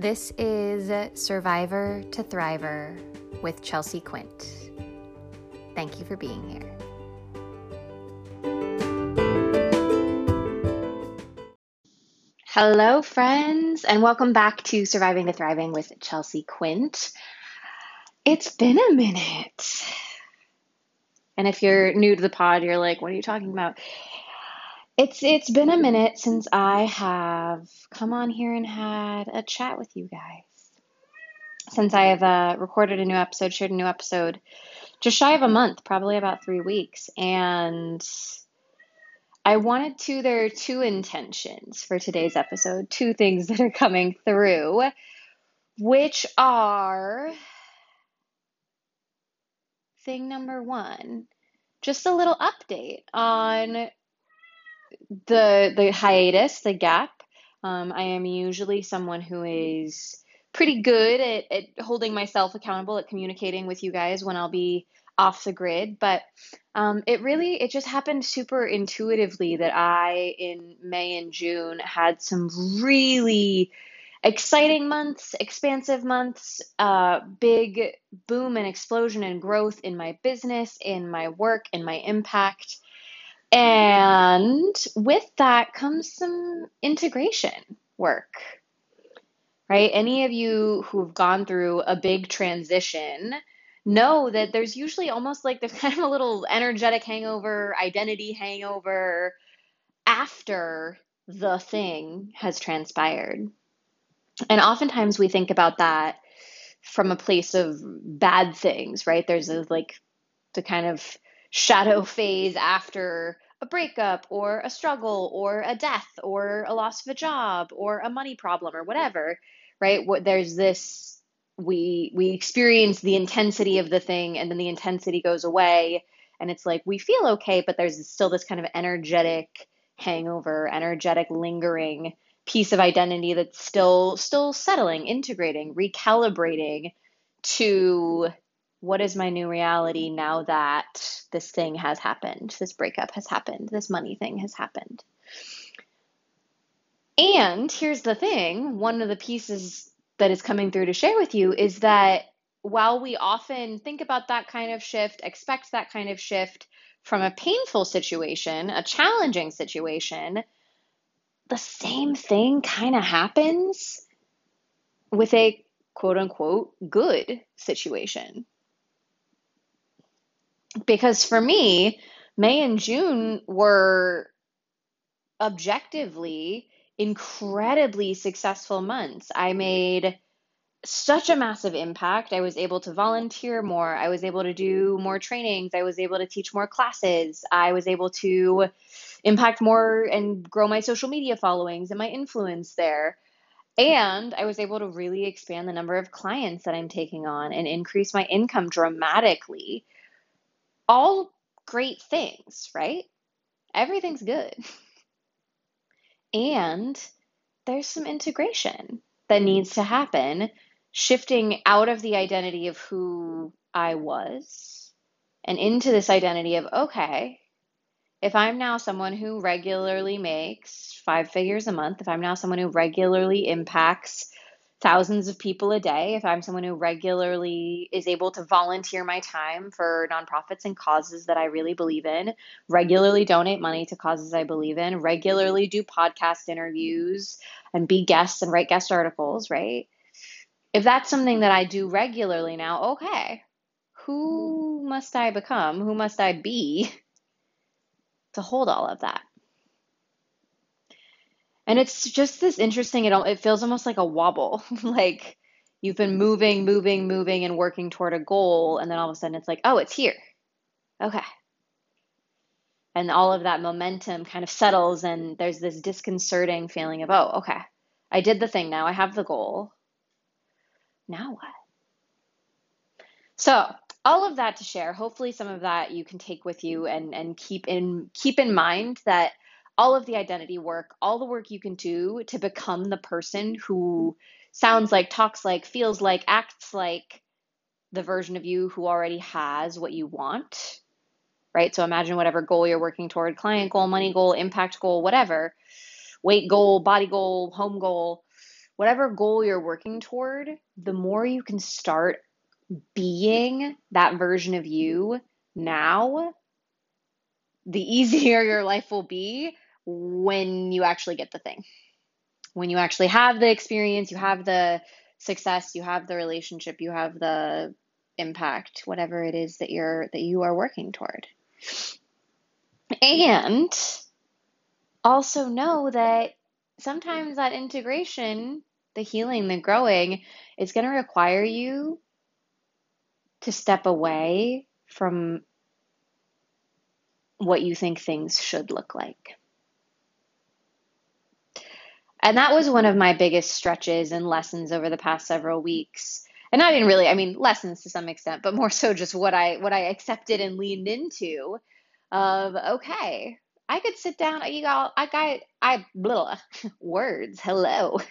This is Survivor to Thriver with Chelsea Quint. Thank you for being here. Hello, friends, and welcome back to Surviving to Thriving with Chelsea Quint. It's been a minute. And if you're new to the pod, you're like, what are you talking about? It's it's been a minute since I have come on here and had a chat with you guys. Since I have uh, recorded a new episode, shared a new episode, just shy of a month, probably about three weeks, and I wanted to. There are two intentions for today's episode, two things that are coming through, which are thing number one, just a little update on the the hiatus, the gap. Um, I am usually someone who is pretty good at, at holding myself accountable, at communicating with you guys when I'll be off the grid. But um, it really, it just happened super intuitively that I, in May and June, had some really exciting months, expansive months, uh, big boom and explosion and growth in my business, in my work, in my impact. And with that comes some integration work, right? Any of you who've gone through a big transition know that there's usually almost like there's kind of a little energetic hangover, identity hangover after the thing has transpired. And oftentimes we think about that from a place of bad things, right? There's a, like the kind of shadow phase after a breakup or a struggle or a death or a loss of a job or a money problem or whatever, right? What there's this we we experience the intensity of the thing and then the intensity goes away and it's like we feel okay, but there's still this kind of energetic hangover, energetic lingering piece of identity that's still still settling, integrating, recalibrating to what is my new reality now that this thing has happened, this breakup has happened, this money thing has happened. And here's the thing one of the pieces that is coming through to share with you is that while we often think about that kind of shift, expect that kind of shift from a painful situation, a challenging situation, the same thing kind of happens with a quote unquote good situation. Because for me, May and June were objectively incredibly successful months. I made such a massive impact. I was able to volunteer more. I was able to do more trainings. I was able to teach more classes. I was able to impact more and grow my social media followings and my influence there. And I was able to really expand the number of clients that I'm taking on and increase my income dramatically. All great things, right? Everything's good. And there's some integration that needs to happen, shifting out of the identity of who I was and into this identity of, okay, if I'm now someone who regularly makes five figures a month, if I'm now someone who regularly impacts thousands of people a day, if I'm someone who regularly is able to volunteer my time for nonprofits and causes that I really believe in, regularly donate money to causes I believe in, regularly do podcast interviews and be guests and write guest articles, right? If that's something that I do regularly now, okay, who must I become? Who must I be to hold all of that. And it's just this interesting, it, it feels almost like a wobble. like you've been moving, moving, moving, and working toward a goal. And then all of a sudden it's like, oh, it's here. Okay. And all of that momentum kind of settles, and there's this disconcerting feeling of, oh, okay, I did the thing now, I have the goal. Now what? So, all of that to share. Hopefully, some of that you can take with you and and keep in keep in mind that all of the identity work, all the work you can do to become the person who sounds like, talks like, feels like, acts like the version of you who already has what you want. Right? So imagine whatever goal you're working toward client goal, money goal, impact goal, whatever weight goal, body goal, home goal, whatever goal you're working toward, the more you can start being that version of you now, the easier your life will be when you actually get the thing. When you actually have the experience, you have the success, you have the relationship, you have the impact, whatever it is that you're that you are working toward. And also know that sometimes that integration, the healing, the growing, is going to require you to step away from what you think things should look like. And that was one of my biggest stretches and lessons over the past several weeks. And not even really, I mean, lessons to some extent, but more so just what I what I accepted and leaned into of okay, I could sit down, you got I got I blah, words. Hello.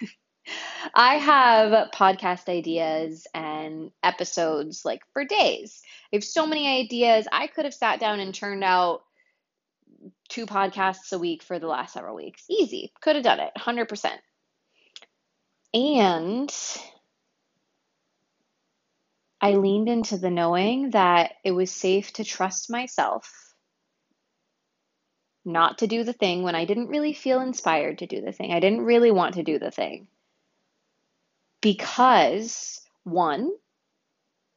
I have podcast ideas and episodes like for days. I have so many ideas. I could have sat down and turned out two podcasts a week for the last several weeks. Easy. Could have done it 100%. And I leaned into the knowing that it was safe to trust myself not to do the thing when I didn't really feel inspired to do the thing. I didn't really want to do the thing. Because, one,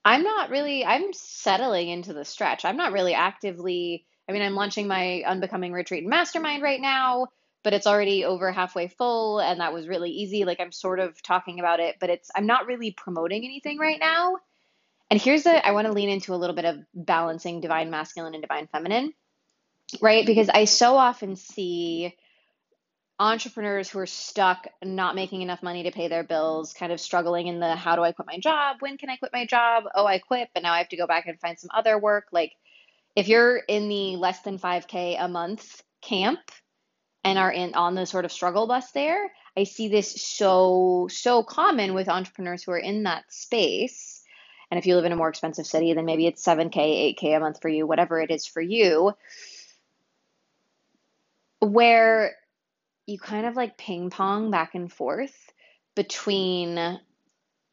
I'm not really, I'm settling into the stretch. I'm not really actively I mean, I'm launching my Unbecoming Retreat and Mastermind right now, but it's already over halfway full, and that was really easy. Like, I'm sort of talking about it, but it's, I'm not really promoting anything right now. And here's the, I want to lean into a little bit of balancing divine masculine and divine feminine, right? Because I so often see entrepreneurs who are stuck not making enough money to pay their bills, kind of struggling in the how do I quit my job? When can I quit my job? Oh, I quit, but now I have to go back and find some other work. Like, if you're in the less than 5k a month camp and are in on the sort of struggle bus there i see this so so common with entrepreneurs who are in that space. And if you live in a more expensive city then maybe it's 7k 8k a month for you whatever it is for you where you kind of like ping pong back and forth between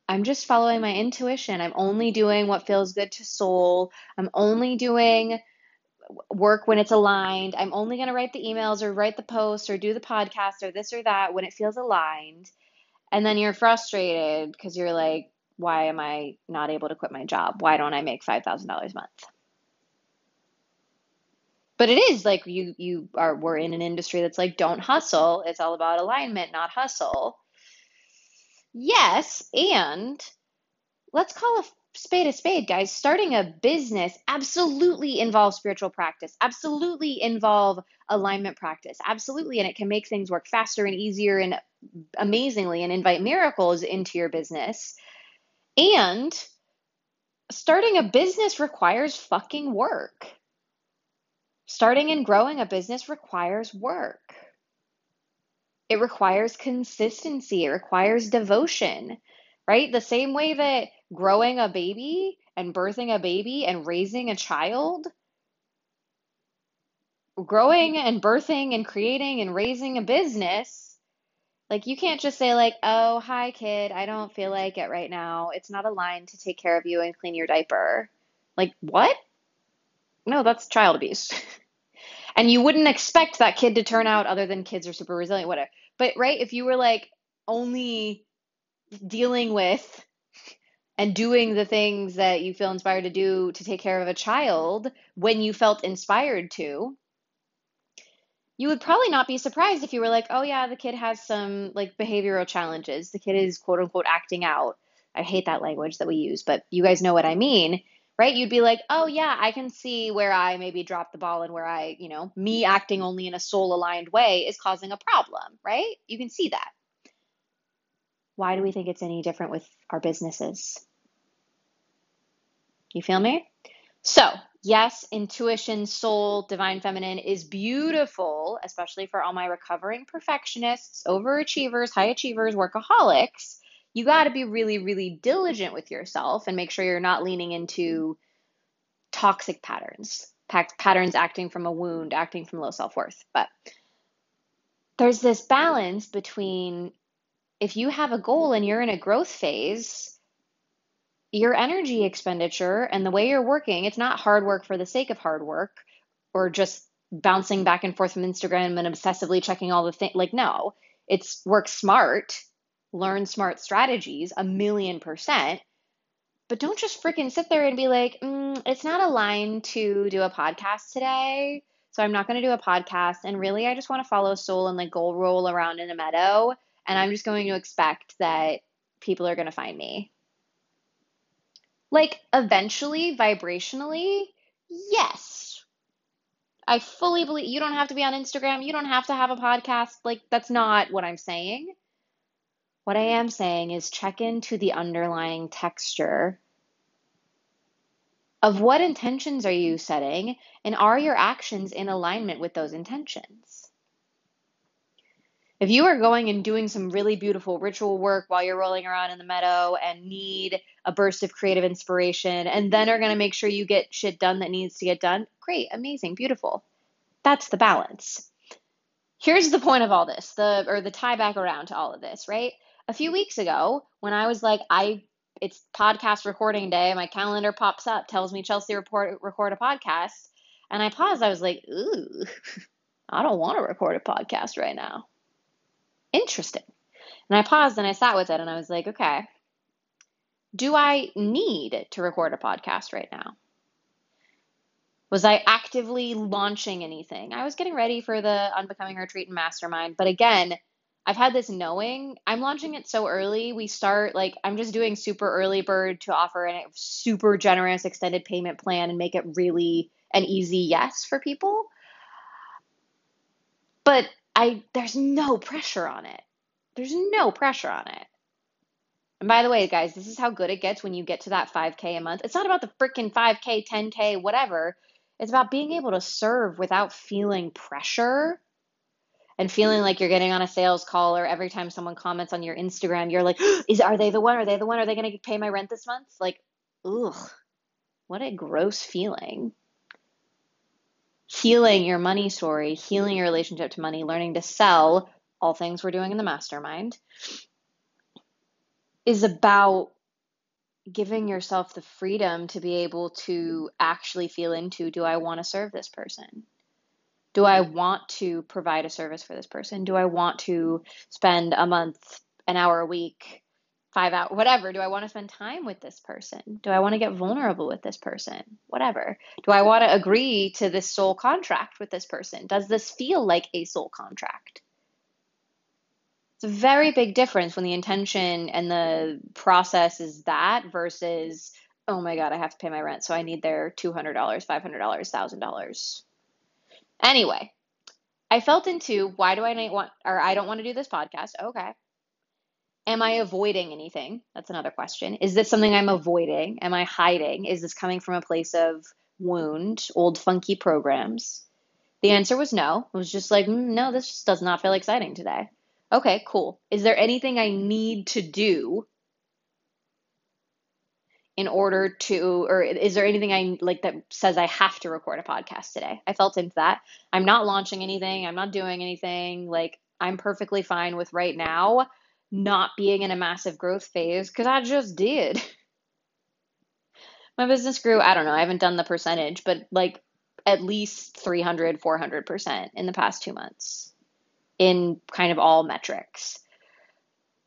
I'm just following my intuition. I'm only doing what feels good to soul. I'm only doing work when it's aligned. I'm only going to write the emails or write the posts or do the podcast or this or that when it feels aligned. And then you're frustrated because you're like, why am I not able to quit my job? Why don't I make $5,000 a month? But it is like you you are we're in an industry that's like don't hustle. It's all about alignment, not hustle. Yes, and let's call a spade a spade, guys. Starting a business absolutely involves spiritual practice, absolutely involve alignment practice, absolutely, and it can make things work faster and easier and amazingly and invite miracles into your business. And starting a business requires fucking work. Starting and growing a business requires work. It requires consistency, it requires devotion, right? The same way that growing a baby and birthing a baby and raising a child, growing and birthing and creating and raising a business, like you can't just say like, "Oh, hi kid, I don't feel like it right now. It's not aligned to take care of you and clean your diaper." Like, what? No, that's child abuse. and you wouldn't expect that kid to turn out other than kids are super resilient, whatever. But right, if you were like only dealing with and doing the things that you feel inspired to do to take care of a child when you felt inspired to, you would probably not be surprised if you were like, oh, yeah, the kid has some like behavioral challenges. The kid is quote unquote acting out. I hate that language that we use, but you guys know what I mean, right? You'd be like, oh, yeah, I can see where I maybe dropped the ball and where I, you know, me acting only in a soul aligned way is causing a problem, right? You can see that. Why do we think it's any different with our businesses? You feel me? So, yes, intuition, soul, divine feminine is beautiful, especially for all my recovering perfectionists, overachievers, high achievers, workaholics. You got to be really, really diligent with yourself and make sure you're not leaning into toxic patterns, patterns acting from a wound, acting from low self worth. But there's this balance between if you have a goal and you're in a growth phase, your energy expenditure and the way you're working, it's not hard work for the sake of hard work or just bouncing back and forth from Instagram and obsessively checking all the things. Like, no, it's work smart, learn smart strategies, a million percent. But don't just freaking sit there and be like, mm, it's not aligned to do a podcast today. So I'm not going to do a podcast. And really, I just want to follow soul and like go roll around in a meadow. And I'm just going to expect that people are going to find me. Like, eventually, vibrationally, yes. I fully believe you don't have to be on Instagram. You don't have to have a podcast. Like, that's not what I'm saying. What I am saying is check into the underlying texture of what intentions are you setting and are your actions in alignment with those intentions? If you are going and doing some really beautiful ritual work while you're rolling around in the meadow and need a burst of creative inspiration and then are going to make sure you get shit done that needs to get done, great, amazing, beautiful. That's the balance. Here's the point of all this, the or the tie back around to all of this, right? A few weeks ago, when I was like, I it's podcast recording day, my calendar pops up, tells me Chelsea report record a podcast, and I paused. I was like, ooh, I don't want to record a podcast right now interesting. And I paused and I sat with it and I was like, okay, do I need to record a podcast right now? Was I actively launching anything? I was getting ready for the Unbecoming Retreat and Mastermind, but again, I've had this knowing I'm launching it so early. We start like I'm just doing super early bird to offer a super generous extended payment plan and make it really an easy yes for people. But I there's no pressure on it. There's no pressure on it. And by the way, guys, this is how good it gets when you get to that 5K a month. It's not about the freaking 5K, 10K, whatever. It's about being able to serve without feeling pressure and feeling like you're getting on a sales call or every time someone comments on your Instagram, you're like, is are they the one? Are they the one? Are they going to pay my rent this month? Like, ugh, what a gross feeling healing your money story, healing your relationship to money, learning to sell, all things we're doing in the mastermind, is about giving yourself the freedom to be able to actually feel into do I want to serve this person? Do I want to provide a service for this person? Do I want to spend a month, an hour a week five hours, whatever. Do I want to spend time with this person? Do I want to get vulnerable with this person? Whatever. Do I want to agree to this soul contract with this person? Does this feel like a soul contract? It's a very big difference when the intention and the process is that versus, oh my God, I have to pay my rent, so I need their $200, $500, $1,000. Anyway, I felt into why do I not want, or I don't want to do this podcast. Okay. Am I avoiding anything? That's another question. Is this something I'm avoiding? Am I hiding? Is this coming from a place of wound, old funky programs? The answer was no. It was just like, mm, no, this just does not feel exciting today. Okay, cool. Is there anything I need to do in order to, or is there anything I like that says I have to record a podcast today? I felt into that. I'm not launching anything. I'm not doing anything. Like, I'm perfectly fine with right now not being in a massive growth phase because I just did. My business grew, I don't know, I haven't done the percentage, but like at least 300, 400% in the past two months in kind of all metrics,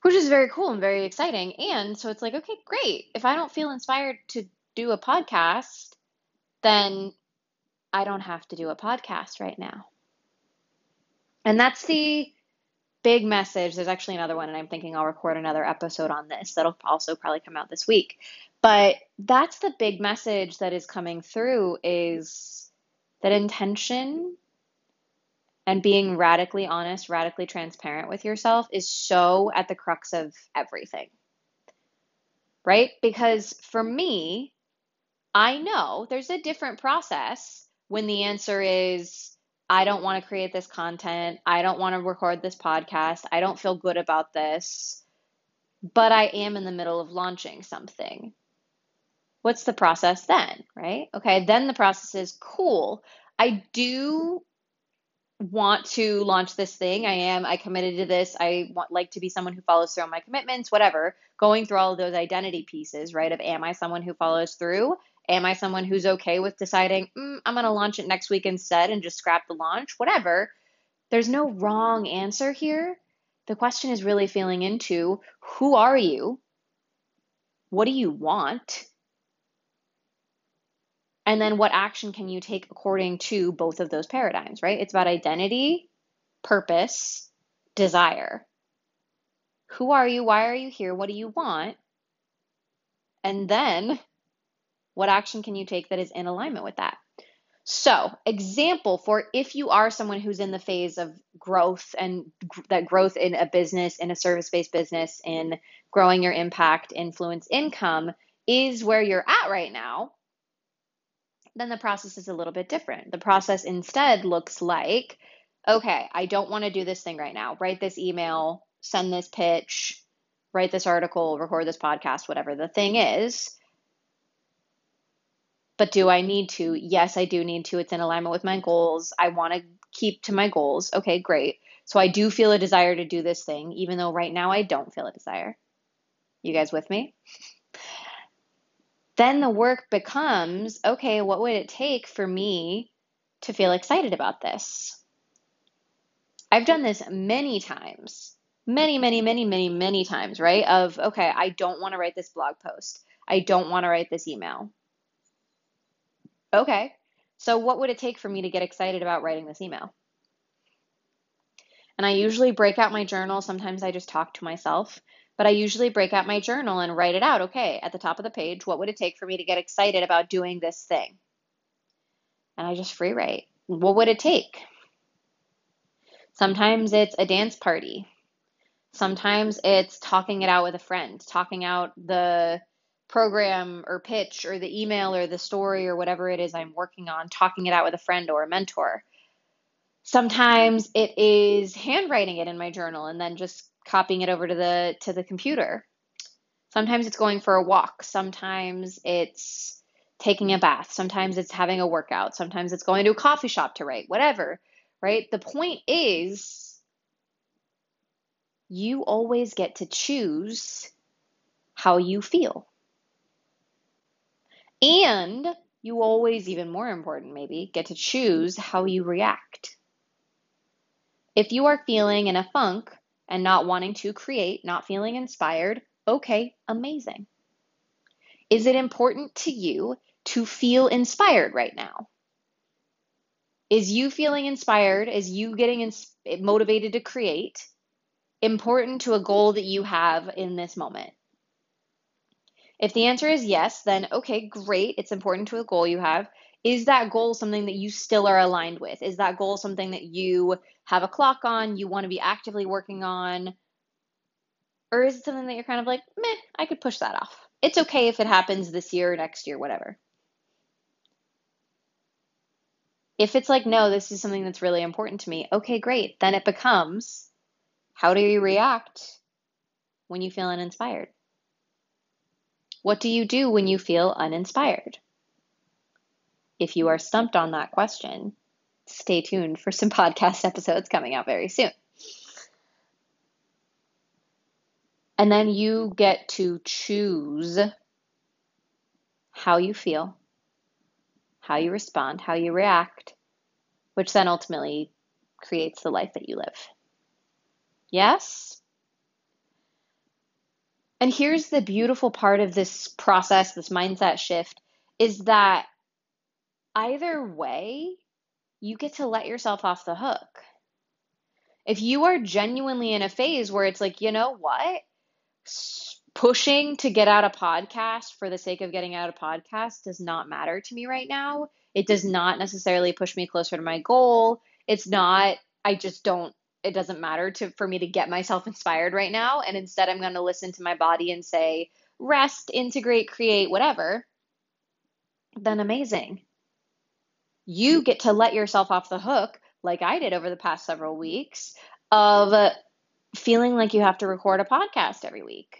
which is very cool and very exciting. And so it's like, okay, great. If I don't feel inspired to do a podcast, then I don't have to do a podcast right now. And that's the big message. There's actually another one, and I'm thinking I'll record another episode on this that'll also probably come out this week. But that's the big message that is coming through is that intention and being radically honest, radically transparent with yourself is so at the crux of everything. Right? Because for me, I know there's a different process when the answer is I don't want to create this content. I don't want to record this podcast. I don't feel good about this. But I am in the middle of launching something. What's the process then, right? Okay, then the process is cool. I do want to launch this thing. I am, I committed to this. I want like to be someone who follows through on my commitments, whatever. Going through all of those identity pieces, right? Of am I someone who follows through? Am I someone who's okay with deciding, mm, I'm going to launch it next week instead and just scrap the launch? Whatever. There's no wrong answer here. The question is really feeling into who are you? What do you want? And then what action can you take according to both of those paradigms, right? It's about identity, purpose, desire. Who are you? Why are you here? What do you want? And then what action can you take that is in alignment with that? So, example for if you are someone who's in the phase of growth and that growth in a business, in a service based business, in growing your impact, influence, income is where you're at right now, then the process is a little bit different. The process instead looks like okay, I don't want to do this thing right now. Write this email, send this pitch, write this article, record this podcast, whatever the thing is. But do I need to? Yes, I do need to. It's in alignment with my goals. I want to keep to my goals. Okay, great. So I do feel a desire to do this thing, even though right now I don't feel a desire. You guys with me? Then the work becomes okay, what would it take for me to feel excited about this? I've done this many times, many, many, many, many, many times, right? Of, okay, I don't want to write this blog post. I don't want to write this email. Okay. So, what would it take for me to get excited about writing this email? And I usually break out my journal. Sometimes I just talk to myself, but I usually break out my journal and write it out. Okay, at the top of the page, what would it take for me to get excited about doing this thing? And I just free write. What would it take? Sometimes it's a dance party. Sometimes it's talking it out with a friend, talking out the program or pitch or the email or the story or whatever it is I'm working on, talking it out with a friend or a mentor. Sometimes it is handwriting it in my journal and then just copying it over to the to the computer. Sometimes it's going for a walk, sometimes it's taking a bath, sometimes it's having a workout, sometimes it's going to a coffee shop to write, whatever, right? The point is you always get to choose how you feel. And you always, even more important maybe, get to choose how you react. If you are feeling in a funk and not wanting to create, not feeling inspired, okay, amazing. Is it important to you to feel inspired right now? Is you feeling inspired? Is you getting ins- motivated to create important to a goal that you have in this moment? If the answer is yes, then okay, great. It's important to a goal you have. Is that goal something that you still are aligned with? Is that goal something that you have a clock on, you want to be actively working on? Or is it something that you're kind of like, meh, I could push that off? It's okay if it happens this year, next year, whatever. If it's like, no, this is something that's really important to me, okay, great. Then it becomes, how do you react when you feel uninspired? What do you do when you feel uninspired? If you are stumped on that question, stay tuned for some podcast episodes coming out very soon. And then you get to choose how you feel, how you respond, how you react, which then ultimately creates the life that you live. Yes? And here's the beautiful part of this process, this mindset shift, is that either way, you get to let yourself off the hook. If you are genuinely in a phase where it's like, you know what? Pushing to get out a podcast for the sake of getting out a podcast does not matter to me right now. It does not necessarily push me closer to my goal. It's not, I just don't it doesn't matter to for me to get myself inspired right now and instead I'm going to listen to my body and say rest, integrate, create, whatever, then amazing. You mm. get to let yourself off the hook like I did over the past several weeks of uh, feeling like you have to record a podcast every week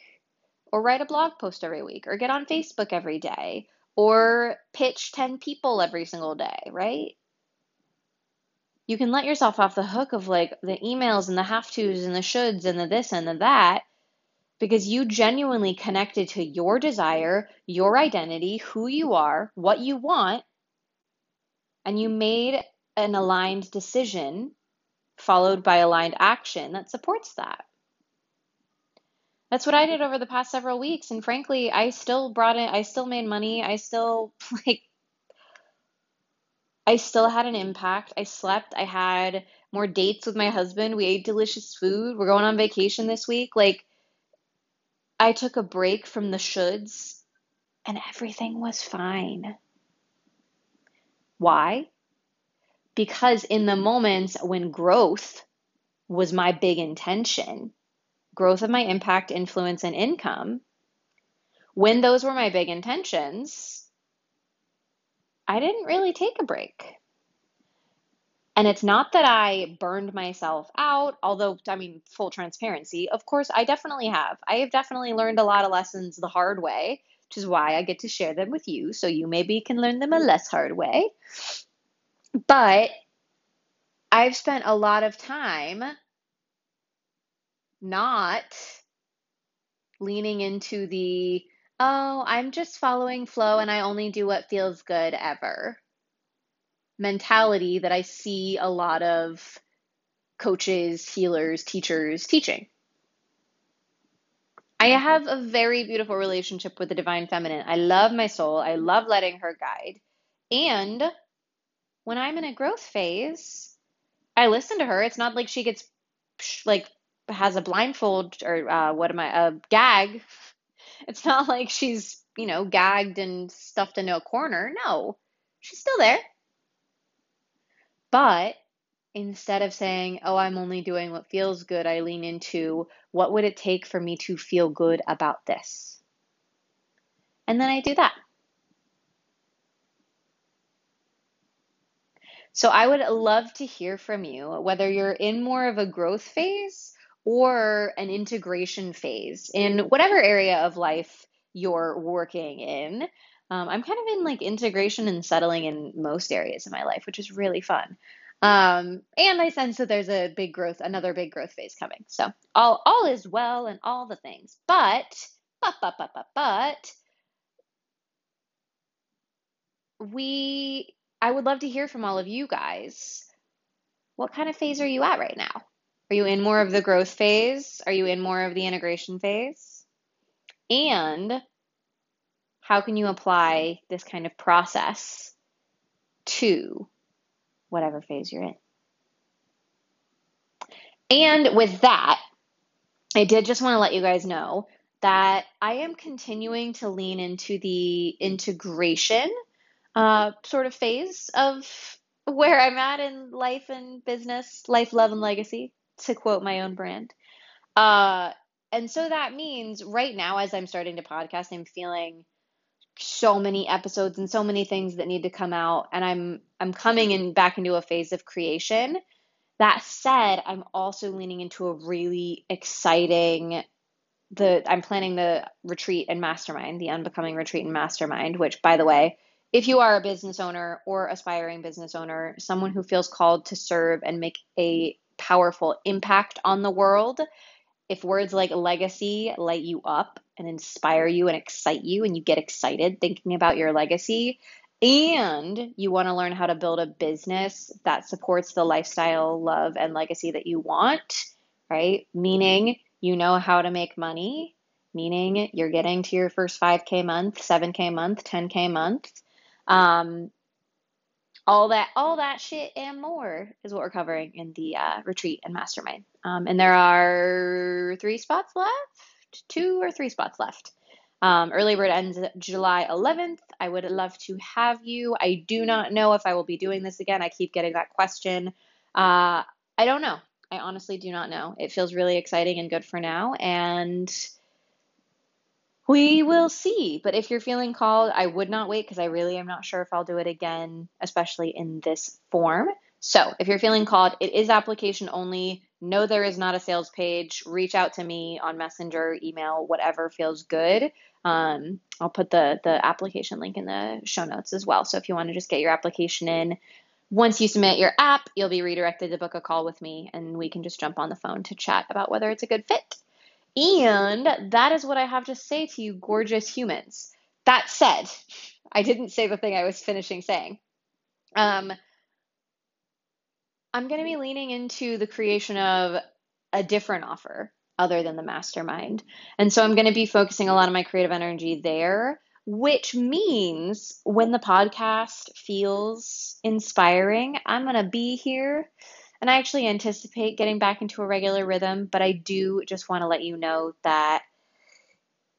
or write a blog post every week or get on Facebook every day or pitch 10 people every single day, right? you can let yourself off the hook of like the emails and the have tos and the shoulds and the this and the that because you genuinely connected to your desire, your identity, who you are, what you want, and you made an aligned decision followed by aligned action that supports that. That's what I did over the past several weeks. And frankly, I still brought in, I still made money. I still, like, I still had an impact. I slept. I had more dates with my husband. We ate delicious food. We're going on vacation this week. Like, I took a break from the shoulds and everything was fine. Why? Because in the moments when growth was my big intention, growth of my impact, influence, and income, when those were my big intentions, I didn't really take a break. And it's not that I burned myself out, although, I mean, full transparency, of course, I definitely have. I have definitely learned a lot of lessons the hard way, which is why I get to share them with you. So you maybe can learn them a mm-hmm. less hard way. But I've spent a lot of time not leaning into the, oh, I'm just following flow and I only do what feels good ever mentality that I see a lot of coaches, healers, teachers teaching. I have a very beautiful relationship with the divine feminine. I love my soul. I love letting her guide. And when I'm in a growth phase, I listen to her. It's not like she gets like has a blindfold or uh, what am I, a gag. It's not like she's, you know, gagged and stuffed into a corner. No, she's still there. But instead of saying, oh, I'm only doing what feels good, I lean into what would it take for me to feel good about this? And then I do that. So I would love to hear from you, whether you're in more of a growth phase or an integration phase in whatever area of life you're working in. Um, I'm kind of in like integration and settling in most areas of my life, which is really fun. Um, and I sense that there's a big growth, another big growth phase coming. So all all is well and all the things. But but but but but but we I would love to hear from all of you guys. What kind of phase are you at right now? Are you in more of the growth phase? Are you in more of the integration phase? And how can you apply this kind of process to whatever phase you're in? And with that, I did just want to let you guys know that I am continuing to lean into the integration uh, sort of phase of where I'm at in life and business, life, love, and legacy to quote my own brand. Uh, and so that means right now, as I'm starting to podcast, I'm feeling so many episodes and so many things that need to come out, and I'm I'm coming in back into a phase of creation. That said, I'm also leaning into a really exciting the I'm planning the retreat and mastermind, the unbecoming retreat and mastermind, which by the way, if you are a business owner or aspiring business owner, someone who feels called to serve and make a powerful impact on the world, if words like legacy light you up and inspire you and excite you, and you get excited thinking about your legacy, and you want to learn how to build a business that supports the lifestyle, love, and legacy that you want, right? Meaning you know how to make money, meaning you're getting to your first 5K month, 7K month, 10K month. Um, all that all that shit and more is what we're covering in the uh, retreat and mastermind um, and there are three spots left two or three spots left um, early bird ends july 11th i would love to have you i do not know if i will be doing this again i keep getting that question uh, i don't know i honestly do not know it feels really exciting and good for now and we will see. But if you're feeling called, I would not wait because I really am not sure if I'll do it again, especially in this form. So if you're feeling called, it is application only. No, there is not a sales page. Reach out to me on Messenger, email, whatever feels good. Um, I'll put the the application link in the show notes as well. So if you want to just get your application in once you submit your app, you'll be redirected to book a call with me and we can just jump on the phone to chat about whether it's a good fit. And that is what I have to say to you, gorgeous humans. That said, I didn't say the thing I was finishing saying. Um, I'm going to be mm-hmm. leaning into the creation of a different offer other than the mastermind. And so I'm going to be focusing a lot of my creative energy there, which means when the podcast feels inspiring, I'm going to be here. And I actually anticipate getting back into a regular rhythm, but I do just want to let you know that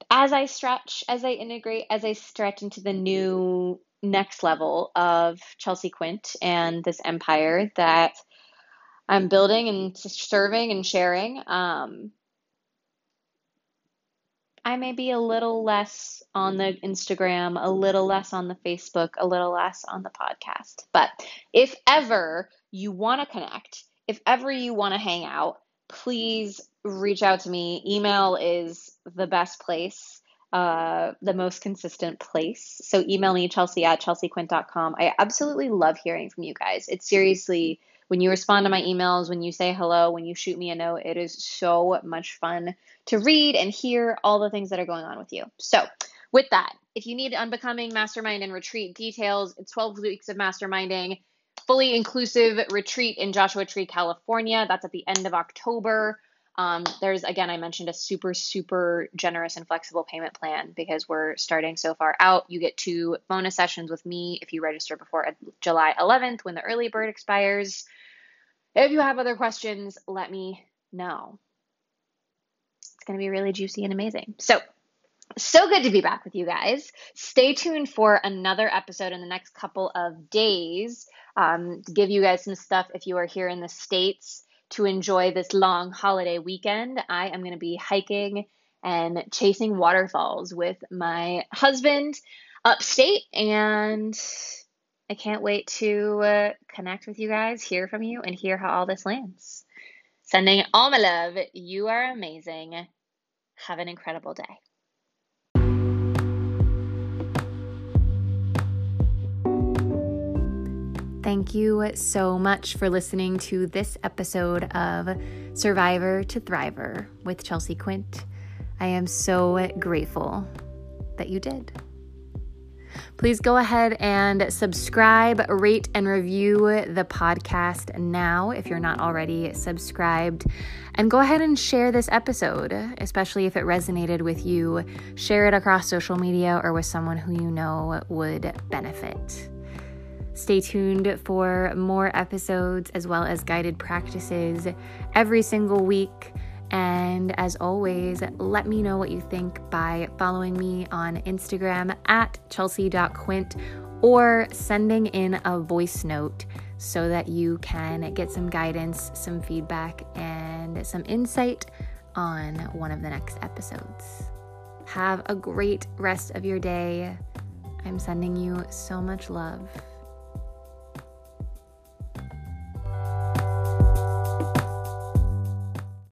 as I stretch, as I integrate, as I stretch into the new next level of Chelsea Quint and this empire that I'm building and serving and sharing, um, I may be a little less on the Instagram, a little less on the Facebook, a little less on the podcast. But if ever you want to connect, if ever you want to hang out, please reach out to me. Email is the best place, uh, the most consistent place. So email me, chelsea at chelseaquint.com. I absolutely love hearing from you guys. It's seriously, when you respond to my emails, when you say hello, when you shoot me a note, it is so much fun to read and hear all the things that are going on with you. So, with that, if you need Unbecoming Mastermind and Retreat details, it's 12 weeks of masterminding, fully inclusive retreat in Joshua Tree, California. That's at the end of October. Um, there's again, I mentioned a super, super generous and flexible payment plan because we're starting so far out. You get two bonus sessions with me if you register before July 11th when the early bird expires. If you have other questions, let me know. It's going to be really juicy and amazing. So, so good to be back with you guys. Stay tuned for another episode in the next couple of days um, to give you guys some stuff if you are here in the States to enjoy this long holiday weekend. I am going to be hiking and chasing waterfalls with my husband upstate, and I can't wait to uh, connect with you guys, hear from you, and hear how all this lands. Sending all my love. You are amazing. Have an incredible day. Thank you so much for listening to this episode of Survivor to Thriver with Chelsea Quint. I am so grateful that you did. Please go ahead and subscribe, rate, and review the podcast now if you're not already subscribed. And go ahead and share this episode, especially if it resonated with you. Share it across social media or with someone who you know would benefit. Stay tuned for more episodes as well as guided practices every single week. And as always, let me know what you think by following me on Instagram at chelsea.quint or sending in a voice note so that you can get some guidance, some feedback, and some insight on one of the next episodes. Have a great rest of your day. I'm sending you so much love.